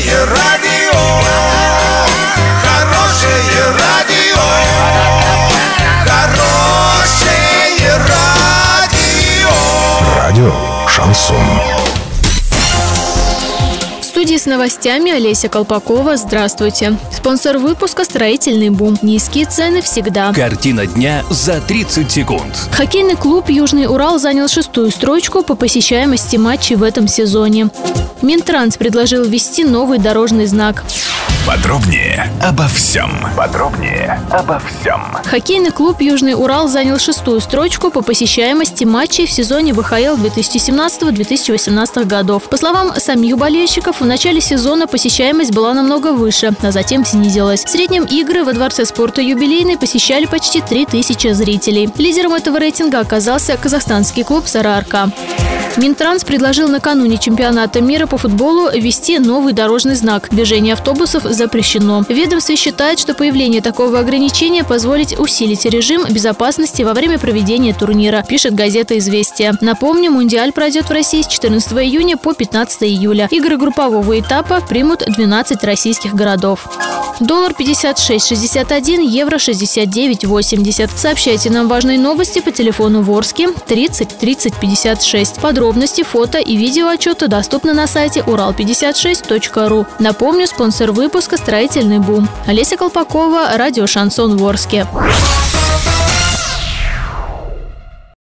Хорошее радио, хорошее радио, хорошее радио. Радио Шансон. В студии с новостями Олеся Колпакова. Здравствуйте. Спонсор выпуска «Строительный бум». Низкие цены всегда. Картина дня за 30 секунд. Хоккейный клуб «Южный Урал» занял шестую строчку по посещаемости матчей в этом сезоне. Минтранс предложил ввести новый дорожный знак. Подробнее обо всем. Подробнее обо всем. Хоккейный клуб «Южный Урал» занял шестую строчку по посещаемости матчей в сезоне ВХЛ 2017-2018 годов. По словам самих болельщиков, в начале сезона посещаемость была намного выше, а затем снизилась. В среднем игры во Дворце спорта «Юбилейный» посещали почти 3000 зрителей. Лидером этого рейтинга оказался казахстанский клуб «Сараарка». Минтранс предложил накануне чемпионата мира по футболу ввести новый дорожный знак. Движение автобусов запрещено. Ведомство считает, что появление такого ограничения позволит усилить режим безопасности во время проведения турнира, пишет газета «Известия». Напомню, Мундиаль пройдет в России с 14 июня по 15 июля. Игры группового этапа примут 12 российских городов. Доллар 56.61, евро 69.80. Сообщайте нам важные новости по телефону Ворске 30 30 56. Подробности, фото и видео отчета доступны на сайте урал56.ру. Напомню, спонсор выпуска «Строительный бум». Олеся Колпакова, радио «Шансон Ворске».